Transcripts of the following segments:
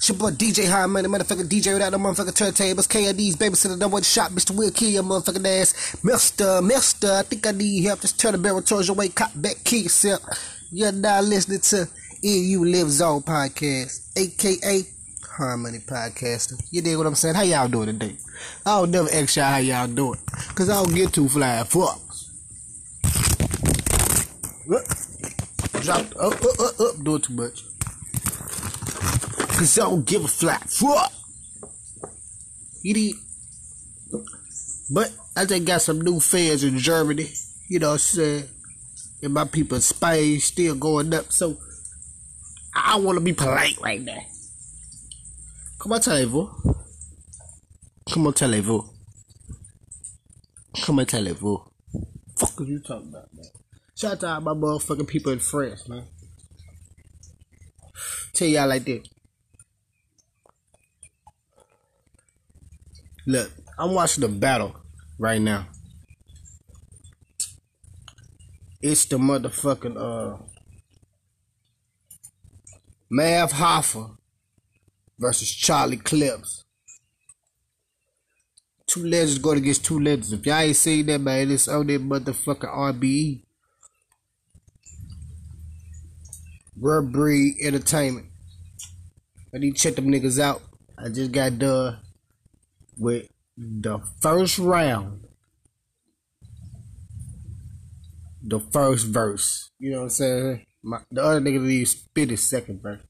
It's your boy DJ High Money, motherfucker DJ without no motherfucking turntables. KID's babysitter, with the shot, Mr. Will kill your motherfucking ass. Mister, mister, I think I need help. Just turn the barrel towards your way, cop back, kill yourself. You're now listening to EU Live Zone Podcast, aka Harmony Podcaster. You dig what I'm saying? How y'all doing today? I don't never ask y'all how y'all doing, cause I don't get too fly fucks. Drop, up, up, up, up, doing too much. Cause I don't give a flat fuck. You did. But I just got some new fans in Germany. You know what I'm saying? And my people in Spain still going up. So I want to be polite right now. Comment allez-vous? Comment allez-vous? Comment allez-vous? Fuck are you talking about, man? Shout out to all my motherfucking people in France, man. Tell y'all like this. Look, I'm watching the battle right now. It's the motherfucking uh Mav Hoffa versus Charlie Clips. Two legends going against two legends. If y'all ain't seen that, man, it's on that motherfucking RBE. Rare Breed Entertainment. I need to check them niggas out. I just got done with the first round. The first verse. You know what I'm saying? My, the other nigga to spit his second verse.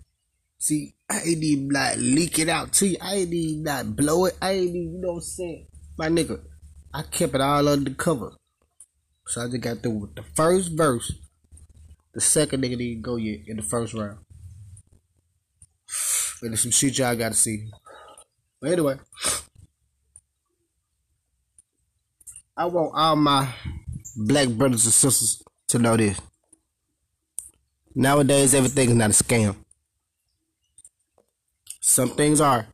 See, I ain't even like leak it out to you. I ain't even like blow it. I ain't even, you know what I'm saying? My nigga, I kept it all under cover. So I just got through with the first verse. The second nigga didn't go yet in the first round. And there's some shit y'all gotta see. But anyway. I want all my black brothers and sisters to know this. Nowadays, everything is not a scam. Some things are,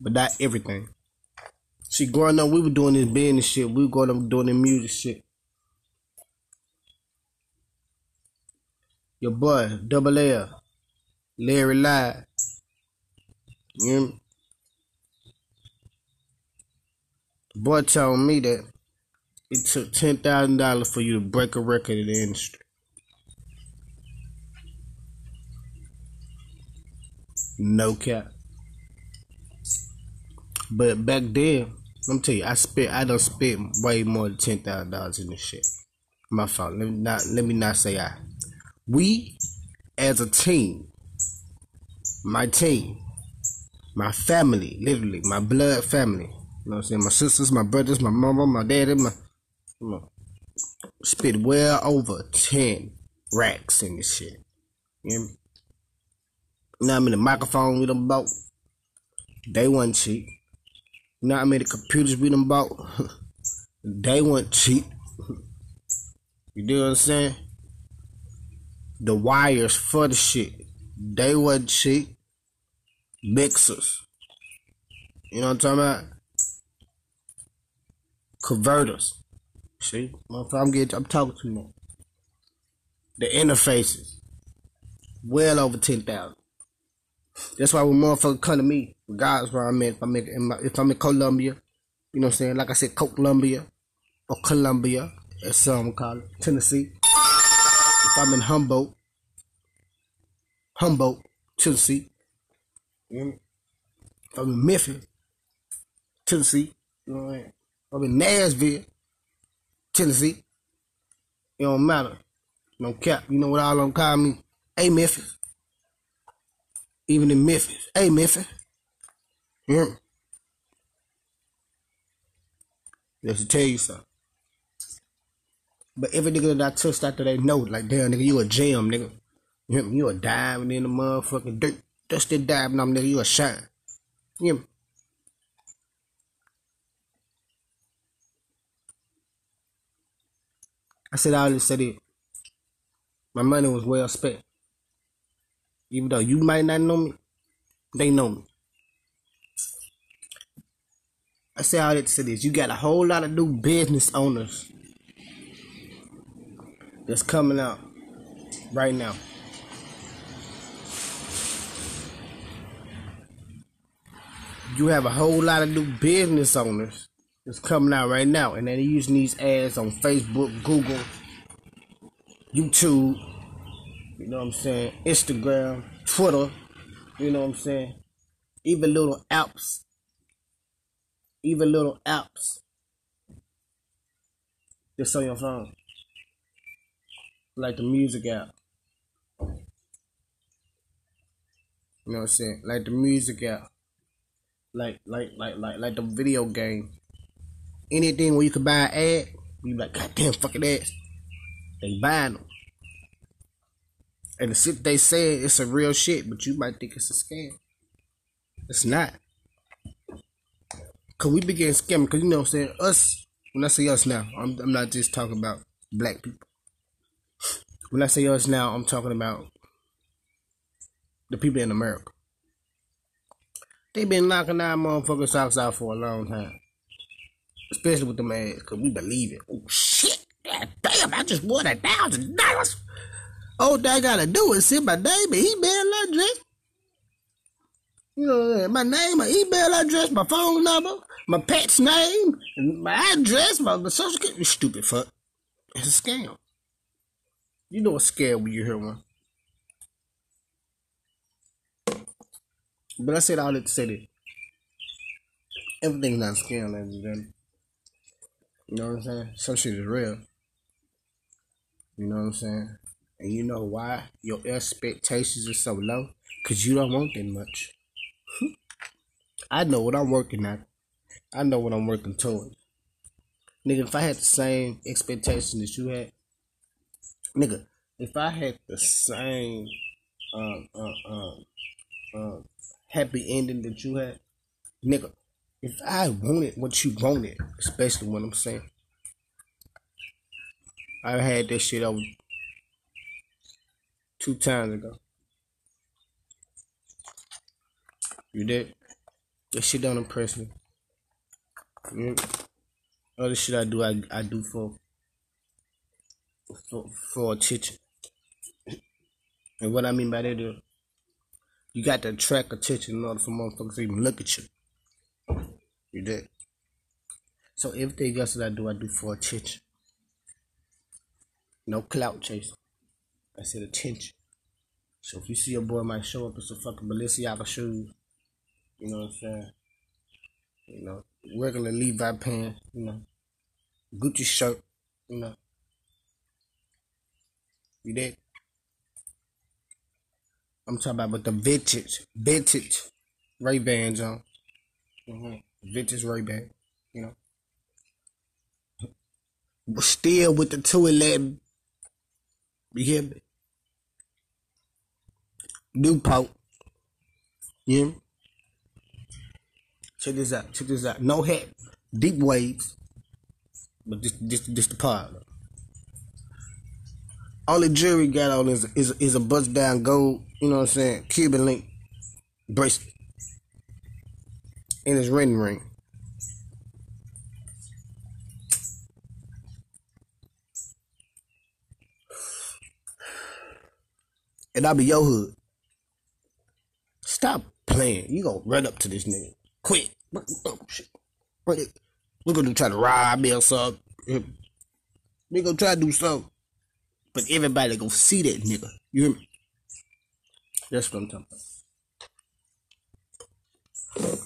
but not everything. See, growing up, we were doing this business shit. We were up doing the music shit. Your boy, Double L, Larry Live. You know? The boy told me that it took ten thousand dollars for you to break a record in the industry. No cap. But back then, let me tell you, I spent I don't spend way more than ten thousand dollars in this shit. My fault. Let me not let me not say I. We as a team, my team, my family, literally, my blood family. You know what I'm saying? My sisters, my brothers, my mama, my daddy, my, my spent well over ten racks in this shit. You know you know how many microphones we done bought? They wasn't cheap. You know how the computers we done bought? they weren't cheap. You know what I'm saying? The wires for the shit, they wasn't cheap. Mixers. You know what I'm talking about? Converters. See? I'm getting I'm talking too much. The interfaces. Well over ten thousand. That's why when motherfuckers come to me, regardless where I'm at, if I'm in, if I'm in Columbia, you know what I'm saying? Like I said, Columbia or Columbia, as some call it, Tennessee. If I'm in Humboldt, Humboldt, Tennessee. You if I'm in Memphis, Tennessee. You know what I mean? I'm in Nashville, Tennessee. It don't matter. No cap. You know what all them call me? Hey, Memphis even in Memphis. Hey, Memphis. Yeah. Just to tell you something. But every nigga that I touched after they know, like, damn, nigga, you a jam, nigga. You, you a diamond in the motherfucking dirt. That's the diamond on nigga, you a shine. You I said I always said it. My money was well spent. Even though you might not know me, they know me. I say all that to this. You got a whole lot of new business owners that's coming out right now. you have a whole lot of new business owners that's coming out right now, and they're using these ads on Facebook, Google, YouTube, you know what I'm saying, Instagram, Twitter, you know what I'm saying, even little apps, even little apps that's on your phone, like the music app. You know what I'm saying? Like the music app. Like like like like like the video game. Anything where you could buy an ad, you like, goddamn fucking ads. They buying them. And the shit they say it's a real shit, but you might think it's a scam. It's not. Cause we began scamming, cause you know what I'm saying? Us, when I say us now, I'm, I'm not just talking about black people. When I say us now, I'm talking about the people in America. They've been knocking our motherfucking socks out for a long time. Especially with them ads, cause we believe it. Oh shit! God damn, I just won a thousand dollars. All I gotta do is send my name and email address. You know, uh, my name, my email address, my phone number, my pet's name, my address, my social security. Stupid fuck. It's a scam. You know a scam when you hear one. But I said all that to say that everything's not a scam, ladies and gentlemen. You know what I'm saying? Some shit is real. You know what I'm saying? And you know why your expectations are so low? Because you don't want that much. I know what I'm working at. I know what I'm working towards. Nigga, if I had the same expectation that you had, nigga, if I had the same um, uh, um, um, happy ending that you had, nigga, if I wanted what you wanted, especially what I'm saying, I had that shit over two times ago. You did? That shit don't impress me. You Other shit I do, I, I do for, for for attention. And what I mean by that is, you got to attract attention in order for motherfuckers to even look at you. You did. So everything else that I do, I do for attention. No clout chase. I said attention. So if you see a boy might show up in some fucking Balenciaga shoes, you know what I'm saying? You know, regular Levi pants, you know, Gucci shirt, you know. You did? I'm talking about with the vintage, vintage Ray Bans on. Mm-hmm. Vintage Ray Ban, you know. But still with the 211. You hear me? New Newport. Yeah. Check this out. Check this out. No hat. Deep waves. But this this this the part. All the jewelry got on is is is a bust down gold, you know what I'm saying, Cuban link bracelet. And his ring ring. And I'll be your hood. Stop playing. You gonna run up to this nigga. Quick. Oh, shit. We're gonna try to rob me or something. We gonna try to do something. But everybody gonna see that nigga. You hear me? That's what I'm talking about.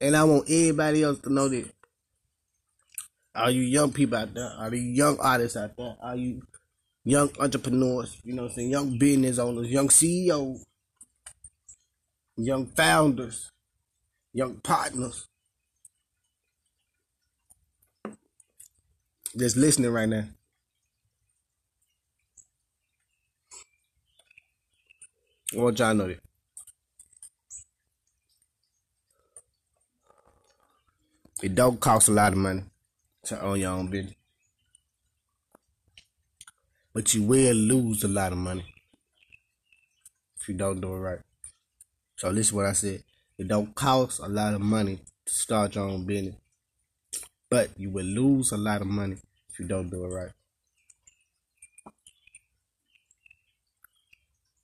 And I want everybody else to know that. All you young people out there, all you young artists out there, all you young entrepreneurs, you know what I'm saying, young business owners, young CEOs, young founders, young partners. Just listening right now. I want y'all know that. It don't cost a lot of money to own your own business. But you will lose a lot of money if you don't do it right. So listen what I said. It don't cost a lot of money to start your own business. But you will lose a lot of money if you don't do it right.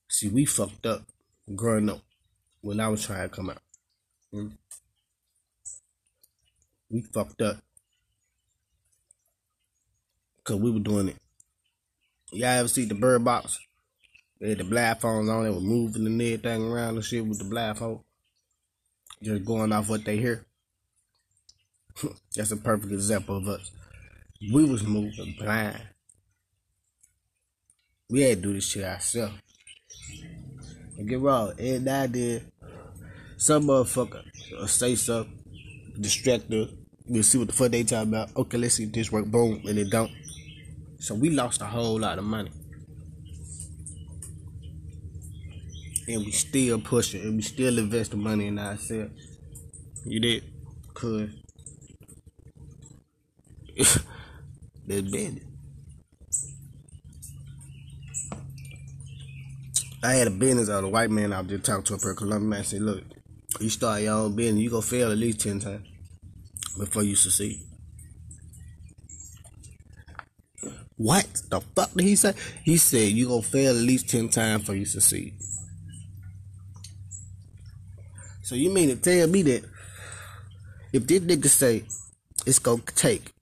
See, we fucked up growing up when I was trying to come out. Mm. We fucked up. Cause we were doing it. Y'all ever see the bird box? They had the blindfolds on, they were moving and everything around and shit with the black blindfold. Just going off what they hear. That's a perfect example of us. We was moving blind. We had to do this shit ourselves. Get wrong, and I did. Some motherfucker uh, say something, distract us. We'll see what the fuck they talking about. Okay, let's see if this work. Boom, and it don't. So we lost a whole lot of money. And we still pushing and we still investing money in ourselves. You did? Cause bad. I had a business of a white man I just talking to a per Columbia man said, look, you start your own business, you gonna fail at least ten times before you succeed. What the fuck did he say? He said you gonna fail at least ten times before you succeed. So you mean to tell me that if this nigga say it's gonna take,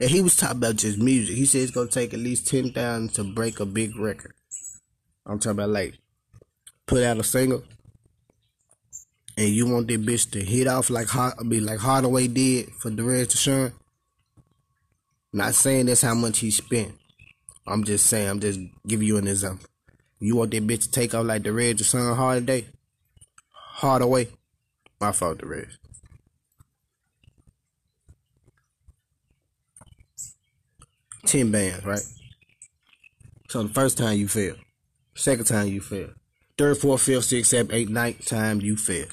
and he was talking about just music, he said it's gonna take at least ten thousand to break a big record. I'm talking about like put out a single, and you want that bitch to hit off like mean like Hardaway did for Derez De'Shon. Not saying that's how much he spent. I'm just saying, I'm just giving you an example. You want that bitch to take off like the Derez De'Shon Holiday? Hardaway? Hardaway? My fault, Derez. Ten bands, right? So the first time you fail. Second time you fail. Third, fourth, fifth, sixth, seventh, eighth, ninth time you fail.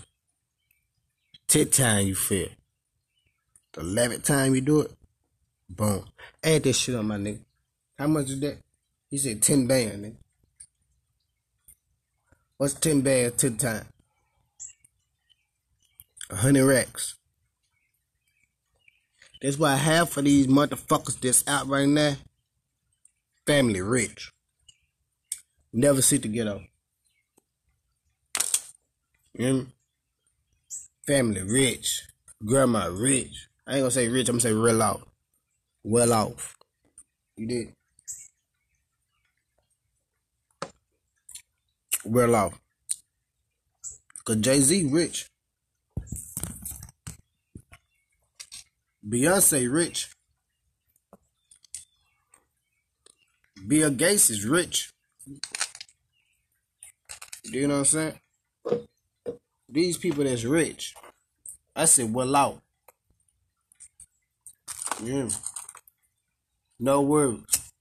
Tenth time you fail. The eleventh time you do it, Boom. Add that shit on my nigga. How much is that? He said 10 band, nigga. What's 10 band 10 times? 100 racks. That's why half of these motherfuckers that's out right now, family rich. Never see the ghetto. You know Family rich. Grandma rich. I ain't gonna say rich, I'm gonna say real out well off. You did. Well off. Cause Jay Z rich. Beyonce rich. Bill Gates is rich. Do you know what I'm saying? These people that's rich. I said well out. Yeah. No words.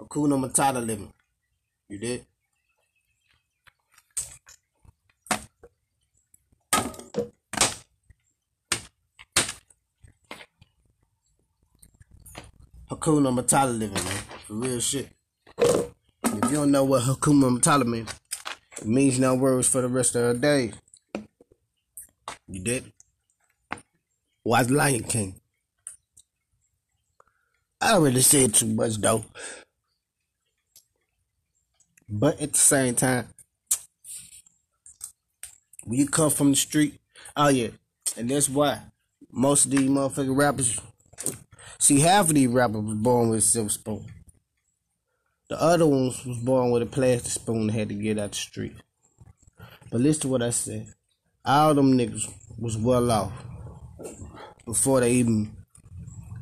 Hakuna Matata living. You did? Hakuna Matata living, man. For real shit. If you don't know what Hakuna Matata means, it means no words for the rest of the day. You did? Watch Lion King. I don't really say too much though. But at the same time, when you come from the street, oh yeah, and that's why most of these motherfucking rappers, see, half of these rappers was born with silver spoon. The other ones was born with a plastic spoon had to get out the street. But listen to what I said. All them niggas was well off before they even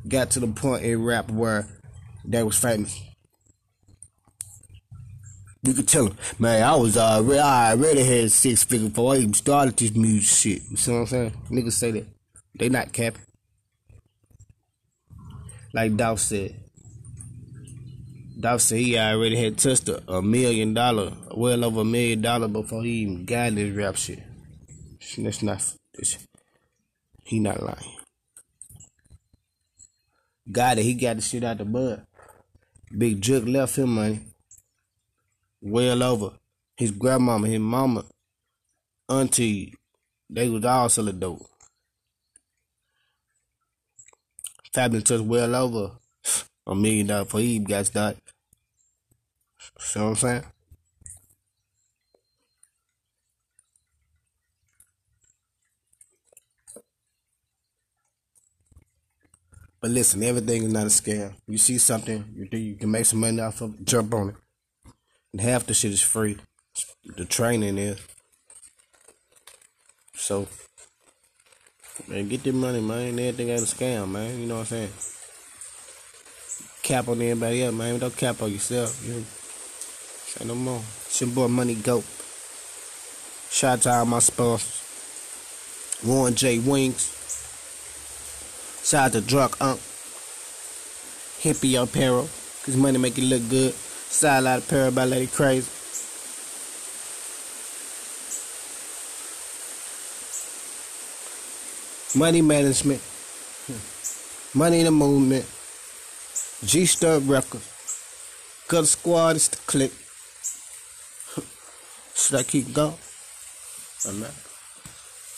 got to the point in rap where they was famous. You could tell man, I was already, I already had six figures before I even started this music shit. You see what I'm saying? Niggas say that. They not capping. Like Dolph said. Dolph said he already had touched a, a million dollar, well over a million dollar before he even got this rap shit. That's not, that's, he not lying. Got it. He got the shit out the bud. Big Jerk left him money. Well over. His grandmama, his mama, auntie, they was all selling dope. Fabian touched well over a million dollars for he got started. See what I'm saying? But listen, everything is not a scam. You see something, you think you can make some money off of it, jump on it. And half the shit is free. The training is. So, man, get your money, man. Everything ain't a scam, man. You know what I'm saying? Cap on anybody else, man. Don't cap on yourself. You know? Say no more. It's your boy Money Goat. Shout out to all my sponsors. Warren J. Wings. Shout out to Drunk Unk. Hippie Apparel. Cause money make it look good. Style out apparel by Lady Crazy. Money management. Hmm. Money in the movement. G Stud Records. Gut Squad is the click. Should I keep going? Not.